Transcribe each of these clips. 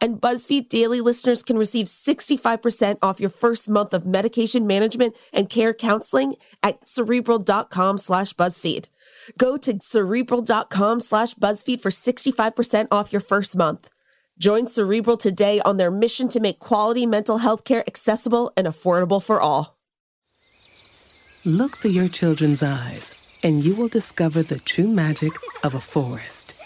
And BuzzFeed Daily listeners can receive 65% off your first month of medication management and care counseling at cerebral.com slash BuzzFeed. Go to cerebral.com slash BuzzFeed for 65% off your first month. Join Cerebral today on their mission to make quality mental health care accessible and affordable for all. Look through your children's eyes, and you will discover the true magic of a forest.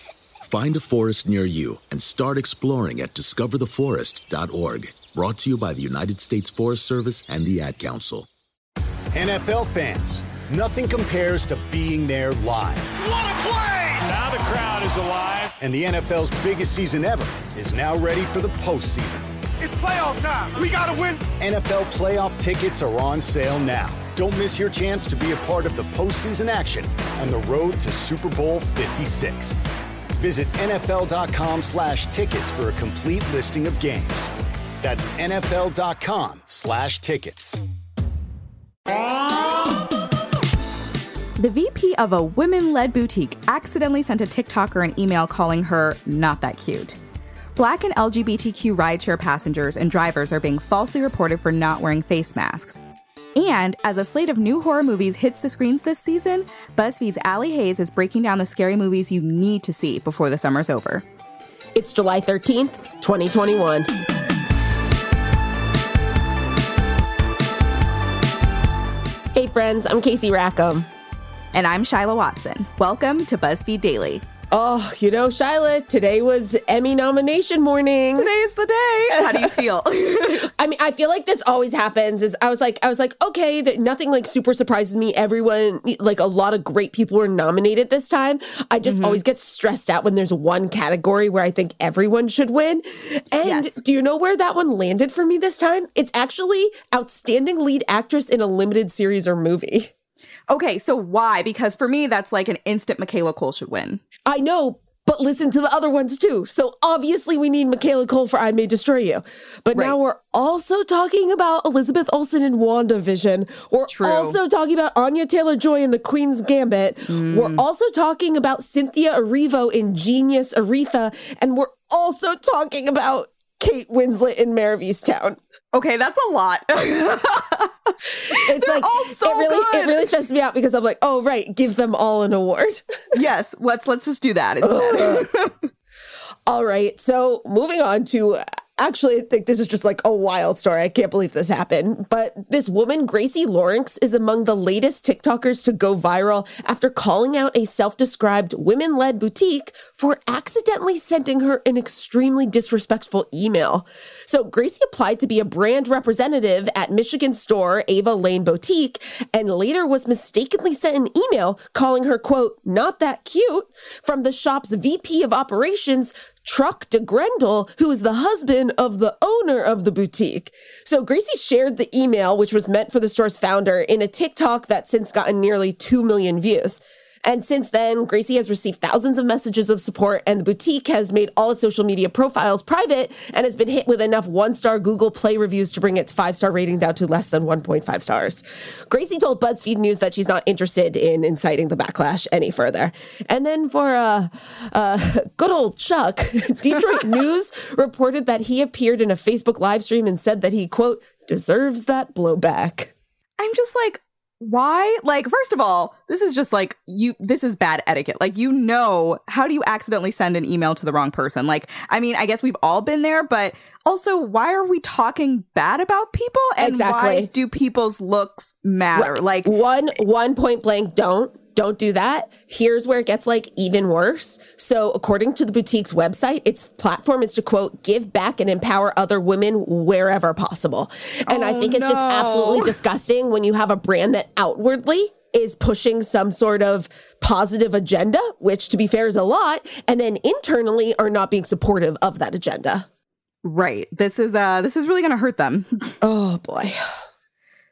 Find a forest near you and start exploring at discovertheforest.org. Brought to you by the United States Forest Service and the Ad Council. NFL fans, nothing compares to being there live. What a play! Now the crowd is alive. And the NFL's biggest season ever is now ready for the postseason. It's playoff time. We got to win. NFL playoff tickets are on sale now. Don't miss your chance to be a part of the postseason action on the road to Super Bowl 56. Visit NFL.com slash tickets for a complete listing of games. That's NFL.com slash tickets. The VP of a women led boutique accidentally sent a TikToker an email calling her not that cute. Black and LGBTQ rideshare passengers and drivers are being falsely reported for not wearing face masks. And as a slate of new horror movies hits the screens this season, BuzzFeed's Allie Hayes is breaking down the scary movies you need to see before the summer's over. It's July 13th, 2021. Hey, friends, I'm Casey Rackham. And I'm Shyla Watson. Welcome to BuzzFeed Daily. Oh, you know, Shyla, today was Emmy nomination morning. Today's the day. How do you feel? I mean, I feel like this always happens. Is I was like, I was like, okay, that nothing like super surprises me. Everyone, like a lot of great people were nominated this time. I just mm-hmm. always get stressed out when there's one category where I think everyone should win. And yes. do you know where that one landed for me this time? It's actually outstanding lead actress in a limited series or movie. Okay, so why? Because for me, that's like an instant Michaela Coel should win. I know, but listen to the other ones too. So obviously we need Michaela Coel for I May Destroy You. But right. now we're also talking about Elizabeth Olsen in WandaVision. We're True. also talking about Anya Taylor-Joy in The Queen's Gambit. Mm. We're also talking about Cynthia Erivo in Genius Aretha. And we're also talking about Kate Winslet in Mare of Easttown. Okay, that's a lot. it's like so it really good. it really stresses me out because I'm like, oh right, give them all an award. yes, let's let's just do that instead. all right, so moving on to Actually, I think this is just like a wild story. I can't believe this happened. But this woman, Gracie Lawrence, is among the latest TikTokers to go viral after calling out a self described women led boutique for accidentally sending her an extremely disrespectful email. So, Gracie applied to be a brand representative at Michigan store Ava Lane Boutique and later was mistakenly sent an email calling her, quote, not that cute from the shop's VP of operations Chuck de Grendel, who is the husband of the owner of the boutique. So Gracie shared the email, which was meant for the store's founder, in a TikTok that's since gotten nearly 2 million views. And since then, Gracie has received thousands of messages of support, and the boutique has made all its social media profiles private and has been hit with enough one star Google Play reviews to bring its five star rating down to less than 1.5 stars. Gracie told BuzzFeed News that she's not interested in inciting the backlash any further. And then for uh, uh, good old Chuck, Detroit News reported that he appeared in a Facebook live stream and said that he, quote, deserves that blowback. I'm just like, why? Like, first of all, this is just like you, this is bad etiquette. Like, you know, how do you accidentally send an email to the wrong person? Like, I mean, I guess we've all been there, but also, why are we talking bad about people? And exactly. why do people's looks matter? Like, one, one point blank, don't don't do that. Here's where it gets like even worse. So, according to the boutique's website, its platform is to quote, give back and empower other women wherever possible. And oh, I think it's no. just absolutely disgusting when you have a brand that outwardly is pushing some sort of positive agenda, which to be fair is a lot, and then internally are not being supportive of that agenda. Right. This is uh this is really going to hurt them. oh boy.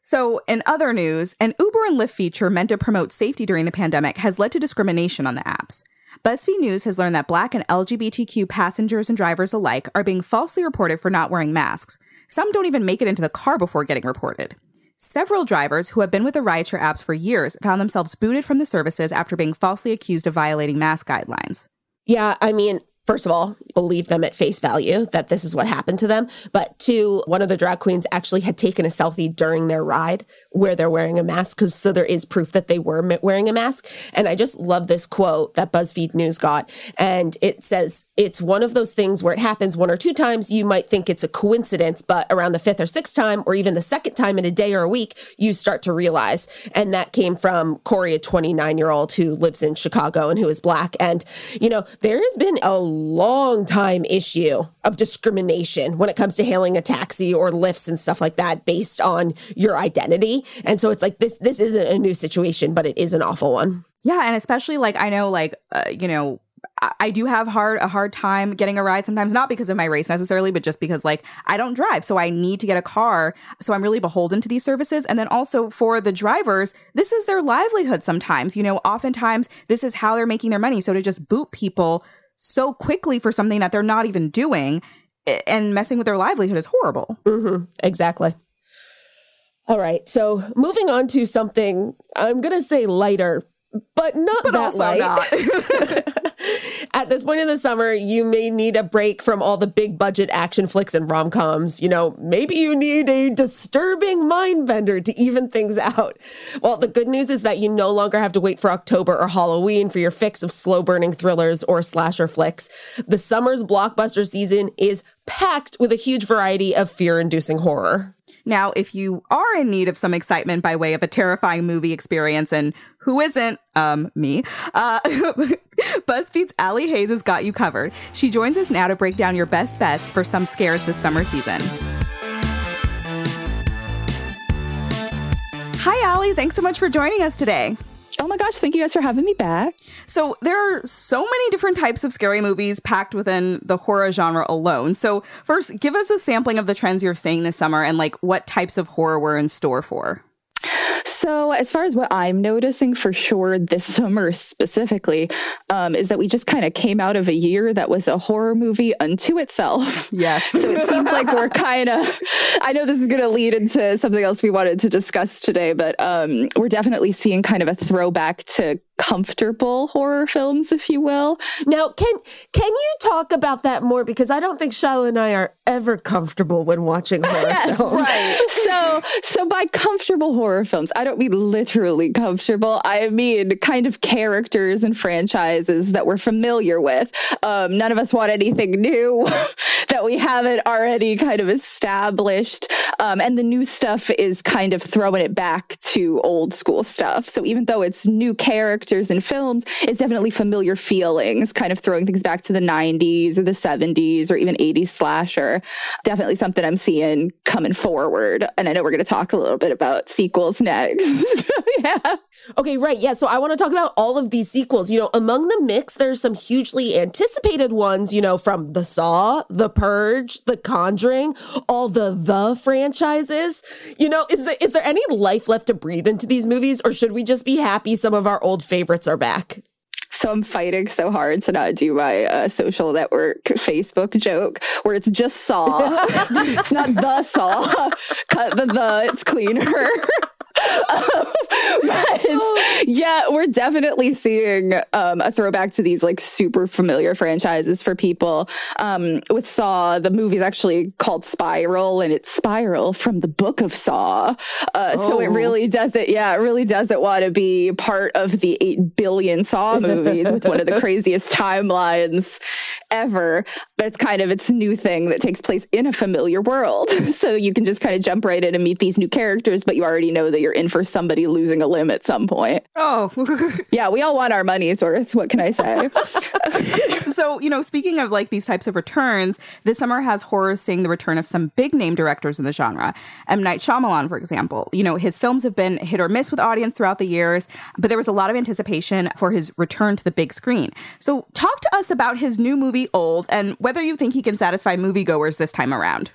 So, in other news, an Uber and Lyft feature meant to promote safety during the pandemic has led to discrimination on the apps. BuzzFeed News has learned that Black and LGBTQ passengers and drivers alike are being falsely reported for not wearing masks. Some don't even make it into the car before getting reported. Several drivers who have been with the rideshare apps for years found themselves booted from the services after being falsely accused of violating mask guidelines. Yeah, I mean, first of all, believe them at face value that this is what happened to them. But two, one of the drag queens actually had taken a selfie during their ride where they're wearing a mask. Cause so there is proof that they were wearing a mask. And I just love this quote that BuzzFeed News got. And it says, it's one of those things where it happens one or two times. You might think it's a coincidence, but around the fifth or sixth time, or even the second time in a day or a week, you start to realize. And that came from Corey, a 29 year old who lives in Chicago and who is black. And, you know, there has been a long time issue of discrimination when it comes to hailing a taxi or lifts and stuff like that based on your identity. And so it's like this this isn't a new situation, but it is an awful one. Yeah, and especially like I know like uh, you know I do have hard a hard time getting a ride sometimes, not because of my race necessarily, but just because like I don't drive, so I need to get a car. So I'm really beholden to these services. And then also for the drivers, this is their livelihood. Sometimes, you know, oftentimes this is how they're making their money. So to just boot people so quickly for something that they're not even doing and messing with their livelihood is horrible. Mm-hmm. Exactly. All right. So moving on to something I'm going to say lighter, but not but that light. Not. This point in the summer, you may need a break from all the big budget action flicks and rom coms. You know, maybe you need a disturbing mind bender to even things out. Well, the good news is that you no longer have to wait for October or Halloween for your fix of slow burning thrillers or slasher flicks. The summer's blockbuster season is packed with a huge variety of fear inducing horror. Now, if you are in need of some excitement by way of a terrifying movie experience, and who isn't, um, me, uh, BuzzFeed's Allie Hayes has got you covered. She joins us now to break down your best bets for some scares this summer season. Hi, Allie. Thanks so much for joining us today. Oh my gosh, thank you guys for having me back. So, there are so many different types of scary movies packed within the horror genre alone. So, first, give us a sampling of the trends you're seeing this summer and like what types of horror we're in store for. So, as far as what I'm noticing for sure this summer specifically, um, is that we just kind of came out of a year that was a horror movie unto itself. Yes. So it seems like we're kind of, I know this is going to lead into something else we wanted to discuss today, but um, we're definitely seeing kind of a throwback to comfortable horror films, if you will. Now, can can you talk about that more? Because I don't think Shyla and I are ever comfortable when watching horror yes, films. Right. so, so by comfortable horror films, I don't mean literally comfortable. I mean kind of characters and franchises that we're familiar with. Um, none of us want anything new that we haven't already kind of established. Um, and the new stuff is kind of throwing it back to old school stuff. So even though it's new characters and films, it's definitely familiar feelings, kind of throwing things back to the 90s or the 70s or even 80s slasher. Definitely something I'm seeing coming forward. And I know we're going to talk a little bit about sequels next. yeah. Okay, right. Yeah. So I want to talk about all of these sequels. You know, among the mix, there's some hugely anticipated ones, you know, from The Saw, The Purge, The Conjuring, all the The franchises. You know, is there, is there any life left to breathe into these movies, or should we just be happy some of our old favorites are back? So I'm fighting so hard to not do my uh, social network Facebook joke where it's just Saw. it's not the Saw. Cut the the. It's cleaner. but yeah, we're definitely seeing um, a throwback to these like super familiar franchises for people. Um, with Saw, the movie is actually called Spiral, and it's Spiral from the Book of Saw. Uh, oh. So it oh. really doesn't, yeah, it really doesn't want to be part of the eight billion Saw movies with one of the craziest timelines ever. But it's kind of its new thing that takes place in a familiar world, so you can just kind of jump right in and meet these new characters, but you already know that you're in for somebody losing a limb at some point. Oh, yeah, we all want our money's worth. What can I say? so, you know, speaking of like these types of returns, this summer has horror seeing the return of some big name directors in the genre. M. Night Shyamalan, for example. You know, his films have been hit or miss with audience throughout the years, but there was a lot of anticipation for his return to the big screen. So, talk to us about his new movie, Old, and whether you think he can satisfy moviegoers this time around.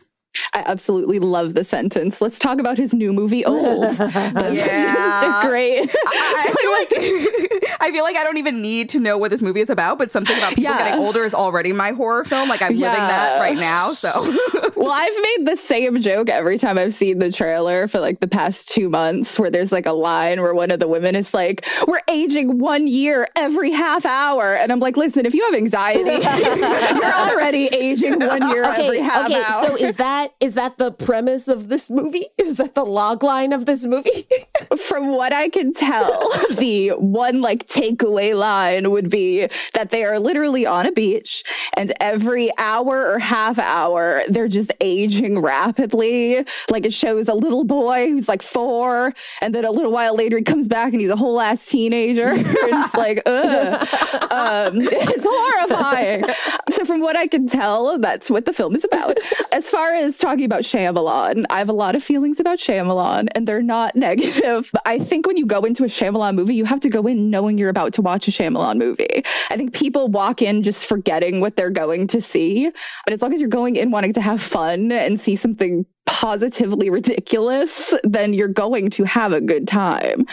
I absolutely love the sentence. Let's talk about his new movie, Old. That's Yeah. great. I feel like I feel like I don't even need to know what this movie is about, but something about people Yeah. getting older is already my horror film. Like I'm living that right now. So well, I've made the same joke every time I've seen the trailer for like the past two months, where there's like a line where one of the women is like, "We're aging one year every half hour," and I'm like, "Listen, if you have anxiety, you're already aging one year every Okay, half okay. hour." So is that is that the premise of this movie? Is that the log line of this movie? from what I can tell, the one like takeaway line would be that they are literally on a beach and every hour or half hour, they're just aging rapidly. Like it shows a little boy who's like four, and then a little while later he comes back and he's a whole ass teenager. it's like, ugh. Um, it's horrifying. So, from what I can tell, that's what the film is about. As far as talking about Shyamalan, I have a lot of feelings about Shyamalan, and they're not negative. But I think when you go into a Shyamalan movie, you have to go in knowing you're about to watch a Shyamalan movie. I think people walk in just forgetting what they're going to see. But as long as you're going in wanting to have fun and see something positively ridiculous, then you're going to have a good time.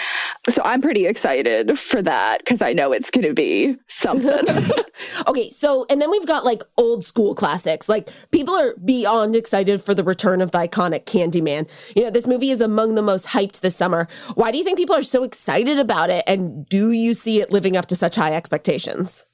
So I'm pretty excited for that because I know it's going to be something. Okay, so and then we've got like old school classics. Like people are beyond excited for the return of the iconic Candyman. You know, this movie is among the most hyped this summer. Why do you think people are so excited about it? And do you see it living up to such high expectations?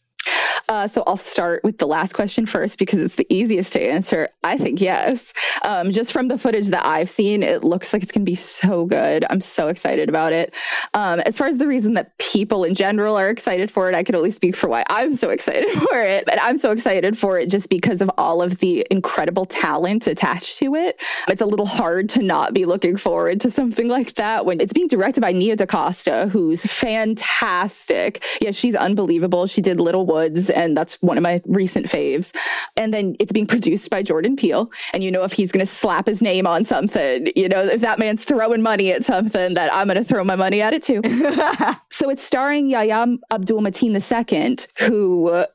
Uh, so I'll start with the last question first because it's the easiest to answer. I think yes. Um, just from the footage that I've seen, it looks like it's going to be so good. I'm so excited about it. Um, as far as the reason that people in general are excited for it, I can only speak for why I'm so excited for it. But I'm so excited for it just because of all of the incredible talent attached to it. It's a little hard to not be looking forward to something like that when it's being directed by Nia DaCosta, who's fantastic. Yeah, she's unbelievable. She did Little Woods, and that's one of my recent faves. And then it's being produced by Jordan Peele. And you know, if he's going to slap his name on something, you know, if that man's throwing money at something, that I'm going to throw my money at it too. so it's starring Yahya Abdul Mateen II, who uh,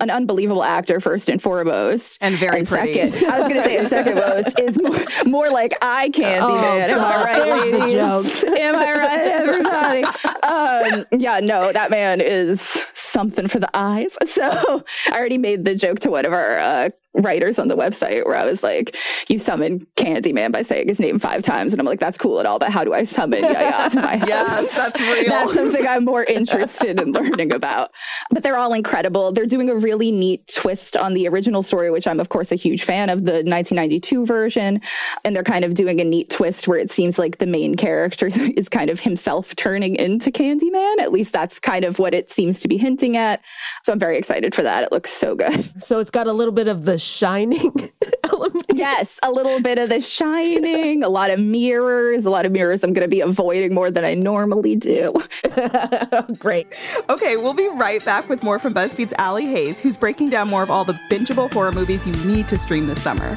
an unbelievable actor first and foremost, And very pretty. Second, I was going to say, and second most is more, more like eye candy Oh, man. Am God, I right, there's the ladies? Am I right, everybody? um, yeah, no, that man is something for the eyes. So I already made the joke to one of our uh, writers on the website where I was like, "You summon Candyman by saying his name five times," and I'm like, "That's cool and all, but how do I summon Yaya to my house?" Yes, that's real. That's something I'm more interested in learning about. But they're all incredible. They're doing a really neat twist on the original story, which I'm of course a huge fan of the 1992 version, and they're kind of doing a neat twist where it seems like the main character is kind of himself turning into Candyman. At least that's kind of what it seems to be hinting at. So I'm very excited for that. It looks so good. So it's got a little bit of the shining element. Yes, a little bit of the shining, a lot of mirrors, a lot of mirrors I'm going to be avoiding more than I normally do. Great. Okay, we'll be right back with more from BuzzFeed's Allie Hayes, who's breaking down more of all the bingeable horror movies you need to stream this summer.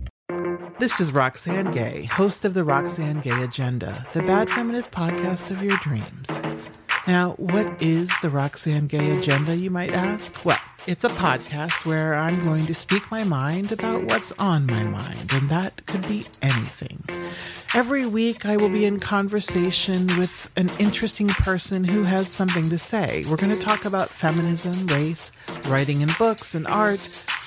This is Roxane Gay, host of the Roxane Gay Agenda, the bad feminist podcast of your dreams. Now, what is the Roxane Gay Agenda, you might ask? Well, it's a podcast where I'm going to speak my mind about what's on my mind, and that could be anything. Every week, I will be in conversation with an interesting person who has something to say. We're going to talk about feminism, race, writing in books and art,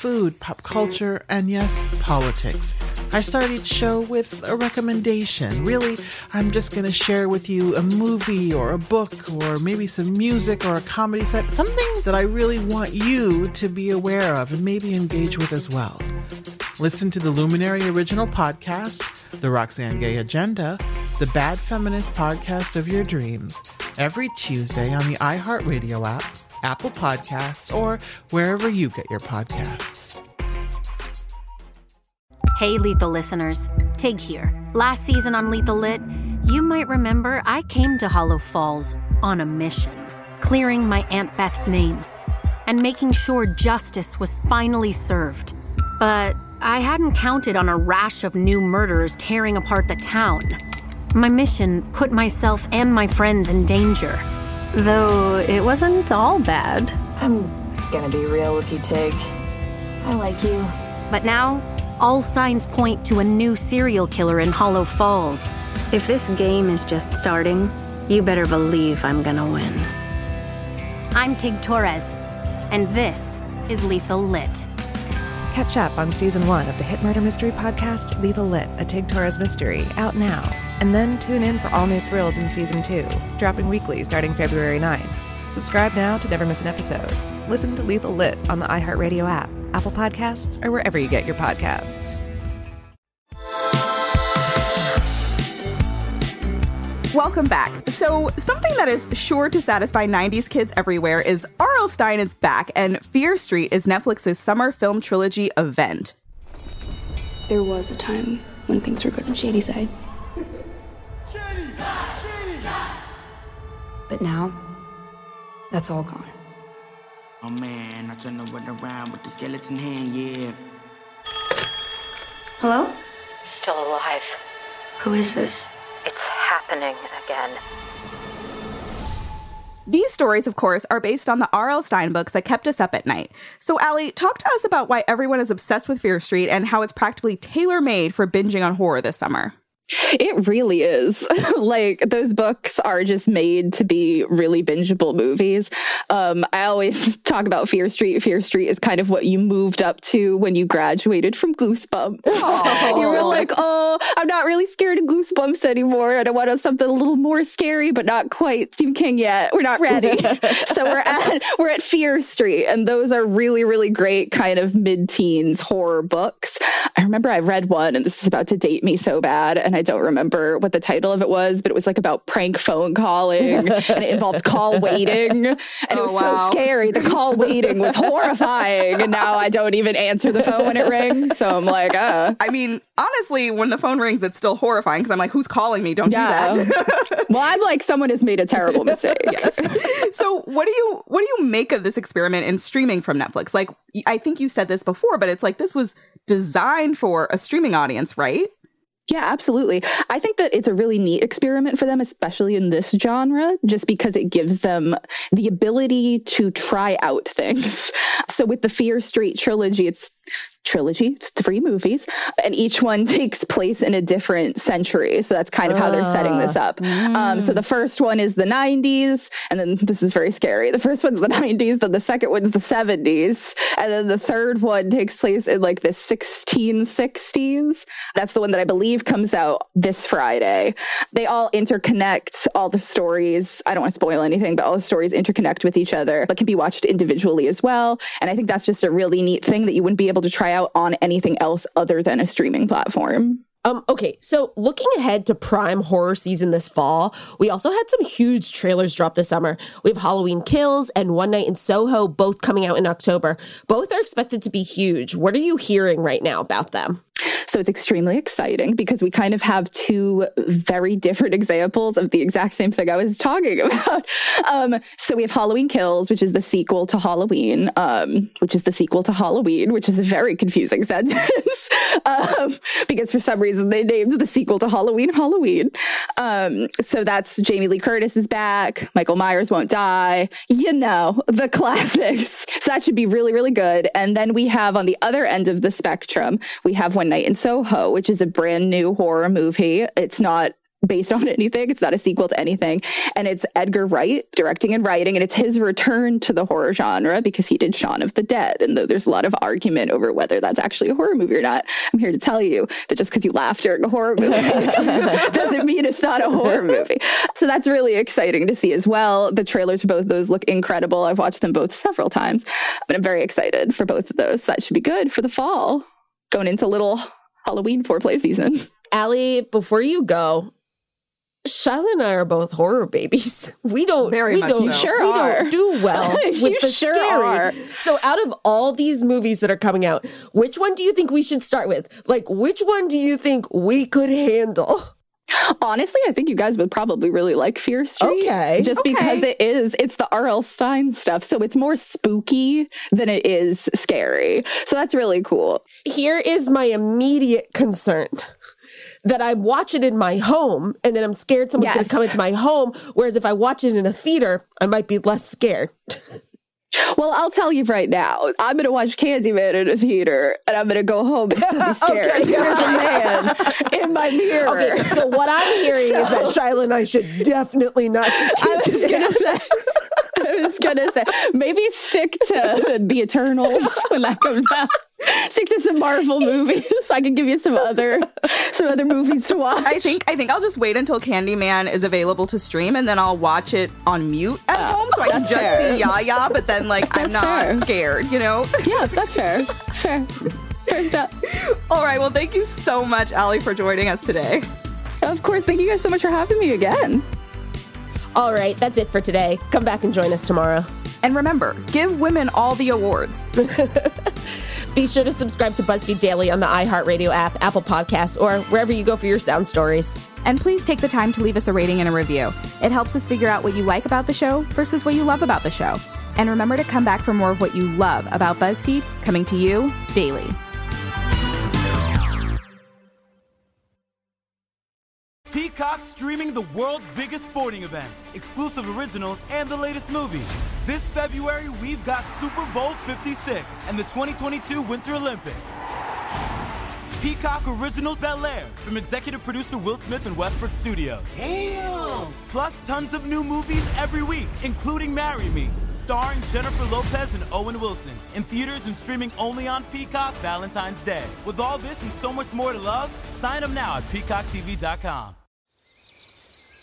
food, pop culture, and yes, politics. I start each show with a recommendation. Really, I'm just going to share with you a movie or a book or maybe some music or a comedy set, something that I really want you to be aware of and maybe engage with as well. Listen to the Luminary Original Podcast, The Roxane Gay Agenda, the Bad Feminist Podcast of Your Dreams, every Tuesday on the iHeartRadio app, Apple Podcasts, or wherever you get your podcasts. Hey, Lethal listeners. Tig here. Last season on Lethal Lit, you might remember I came to Hollow Falls on a mission, clearing my Aunt Beth's name and making sure justice was finally served. But I hadn't counted on a rash of new murders tearing apart the town. My mission put myself and my friends in danger. Though it wasn't all bad. I'm gonna be real with you, Tig. I like you. But now, all signs point to a new serial killer in Hollow Falls. If this game is just starting, you better believe I'm gonna win. I'm Tig Torres, and this is Lethal Lit. Catch up on season one of the hit murder mystery podcast Lethal Lit, a Tig Torres mystery, out now. And then tune in for all new thrills in season two, dropping weekly starting February 9th. Subscribe now to never miss an episode. Listen to Lethal Lit on the iHeartRadio app, Apple Podcasts, or wherever you get your podcasts. Welcome back. So, something that is sure to satisfy 90s kids everywhere is R.L. Stine is back, and Fear Street is Netflix's summer film trilogy event. There was a time when things were good on Shadyside. But now, that's all gone. Oh man, I turn the world around with the skeleton hand, yeah. Hello? Still alive. Who is this? It's happening again. These stories, of course, are based on the R.L. Stine books that kept us up at night. So, Allie, talk to us about why everyone is obsessed with Fear Street and how it's practically tailor made for binging on horror this summer. It really is. like those books are just made to be really bingeable movies. Um, I always talk about Fear Street. Fear Street is kind of what you moved up to when you graduated from Goosebumps. you were like, oh, I'm not really scared of Goosebumps anymore. And I want something a little more scary, but not quite Stephen King yet. We're not ready. so we're at we're at Fear Street, and those are really, really great kind of mid-teens horror books. I remember I read one, and this is about to date me so bad, and I don't remember what the title of it was, but it was like about prank phone calling and it involved call waiting. And oh, it was wow. so scary. The call waiting was horrifying. And now I don't even answer the phone when it rings. So I'm like, uh. I mean, honestly, when the phone rings, it's still horrifying because I'm like, who's calling me? Don't yeah. do that. well, I'm like, someone has made a terrible mistake. yes. So what do you what do you make of this experiment in streaming from Netflix? Like I think you said this before, but it's like this was designed for a streaming audience, right? Yeah, absolutely. I think that it's a really neat experiment for them, especially in this genre, just because it gives them the ability to try out things. So with the Fear Street trilogy, it's trilogy. It's three movies, and each one takes place in a different century. So that's kind of how they're setting this up. Mm. Um, so the first one is the 90s, and then this is very scary. The first one's the 90s, then the second one's the 70s, and then the third one takes place in like the 1660s. That's the one that I believe comes out this Friday. They all interconnect, all the stories. I don't want to spoil anything, but all the stories interconnect with each other, but can be watched individually as well. And I think that's just a really neat thing that you wouldn't be able to try out on anything else other than a streaming platform. Um, okay, so looking ahead to prime horror season this fall, we also had some huge trailers drop this summer. We have Halloween Kills and One Night in Soho both coming out in October. Both are expected to be huge. What are you hearing right now about them? So it's extremely exciting because we kind of have two very different examples of the exact same thing I was talking about. Um, so we have Halloween Kills, which is the sequel to Halloween, um, which is the sequel to Halloween, which is a very confusing sentence um, because for some reason they named the sequel to Halloween Halloween. Um, so that's Jamie Lee Curtis is back. Michael Myers won't die. You know, the classics. So that should be really, really good. And then we have on the other end of the spectrum, we have One Night in Soho, which is a brand new horror movie. It's not based on anything. It's not a sequel to anything. And it's Edgar Wright directing and writing. And it's his return to the horror genre because he did Shaun of the Dead. And though there's a lot of argument over whether that's actually a horror movie or not, I'm here to tell you that just because you laugh during a horror movie doesn't mean it's not a horror movie. So that's really exciting to see as well. The trailers for both those look incredible. I've watched them both several times, but I'm very excited for both of those. That should be good for the fall, going into little Halloween foreplay season. Allie, before you go, Shyla and I are both horror babies. We don't Very we much don't. Sure we are. don't do well You with the sure scary. are. So out of all these movies that are coming out, which one do you think we should start with? Like which one do you think we could handle? Honestly, I think you guys would probably really like Fear Street. Okay. Just Okay. because it is, it's the R.L. Stine stuff. So it's more spooky than it is scary. So that's really cool. Here is my immediate concern. That I watch it in my home and then I'm scared someone's going to come into my home. Whereas if I watch it in a theater, I might be less scared. Well, I'll tell you right now, I'm going to watch Candyman in a theater and I'm going to go home and be scared. Okay. There's a man in my mirror. Okay, so what I'm hearing is that So- Shyla and I should definitely not I was gonna say, I was gonna say, maybe stick to the Eternals when that comes out. Stick to some Marvel movies. I can give you some other, some other movies to watch. I think I think I'll just wait until Candyman is available to stream, and then I'll watch it on mute at ah, home, so I can just fair. see Yaya. But then, like, I'm not fair. scared, you know. Yeah, that's fair. That's fair. Fair stuff. All right. Well, thank you so much, Allie, for joining us today. Of course. Thank you guys so much for having me again. All right, that's it for today. Come back and join us tomorrow. And remember, give women all the awards. Be sure to subscribe to BuzzFeed Daily on the iHeartRadio app, Apple Podcasts, or wherever you go for your sound stories. And please take the time to leave us a rating and a review. It helps us figure out what you like about the show versus what you love about the show. And remember to come back for more of what you love about BuzzFeed coming to you daily. Streaming the world's biggest sporting events, exclusive originals, and the latest movies. This February, we've got Super Bowl 56 and the 2022 Winter Olympics. Peacock Original Bel Air from executive producer Will Smith and Westbrook Studios. Damn! Plus tons of new movies every week, including Marry Me, starring Jennifer Lopez and Owen Wilson, in theaters and streaming only on Peacock Valentine's Day. With all this and so much more to love, sign up now at peacocktv.com.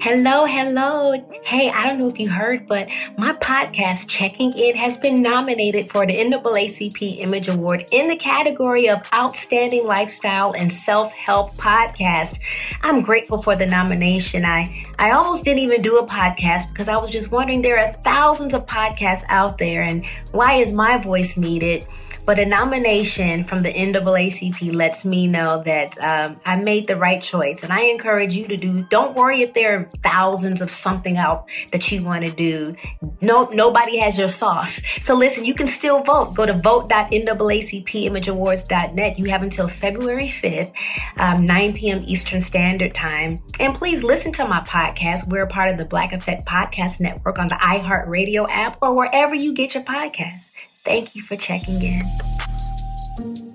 Hello, hello. Hey, I don't know if you heard, but my podcast, Checking In, has been nominated for the NAACP Image Award in the category of Outstanding Lifestyle and Self-Help Podcast. I'm grateful for the nomination. I, I almost didn't even do a podcast because I was just wondering there are thousands of podcasts out there and why is my voice needed? But a nomination from the NAACP lets me know that um, I made the right choice. And I encourage you to do, don't worry if there are thousands of something out that you want to do. No, nobody has your sauce. So listen, you can still vote. Go to vote.naacpimageawards.net. You have until February 5th, um, 9 p.m. Eastern Standard Time. And please listen to my podcast. We're a part of the Black Effect Podcast Network on the iHeartRadio app or wherever you get your podcasts. Thank you for checking in.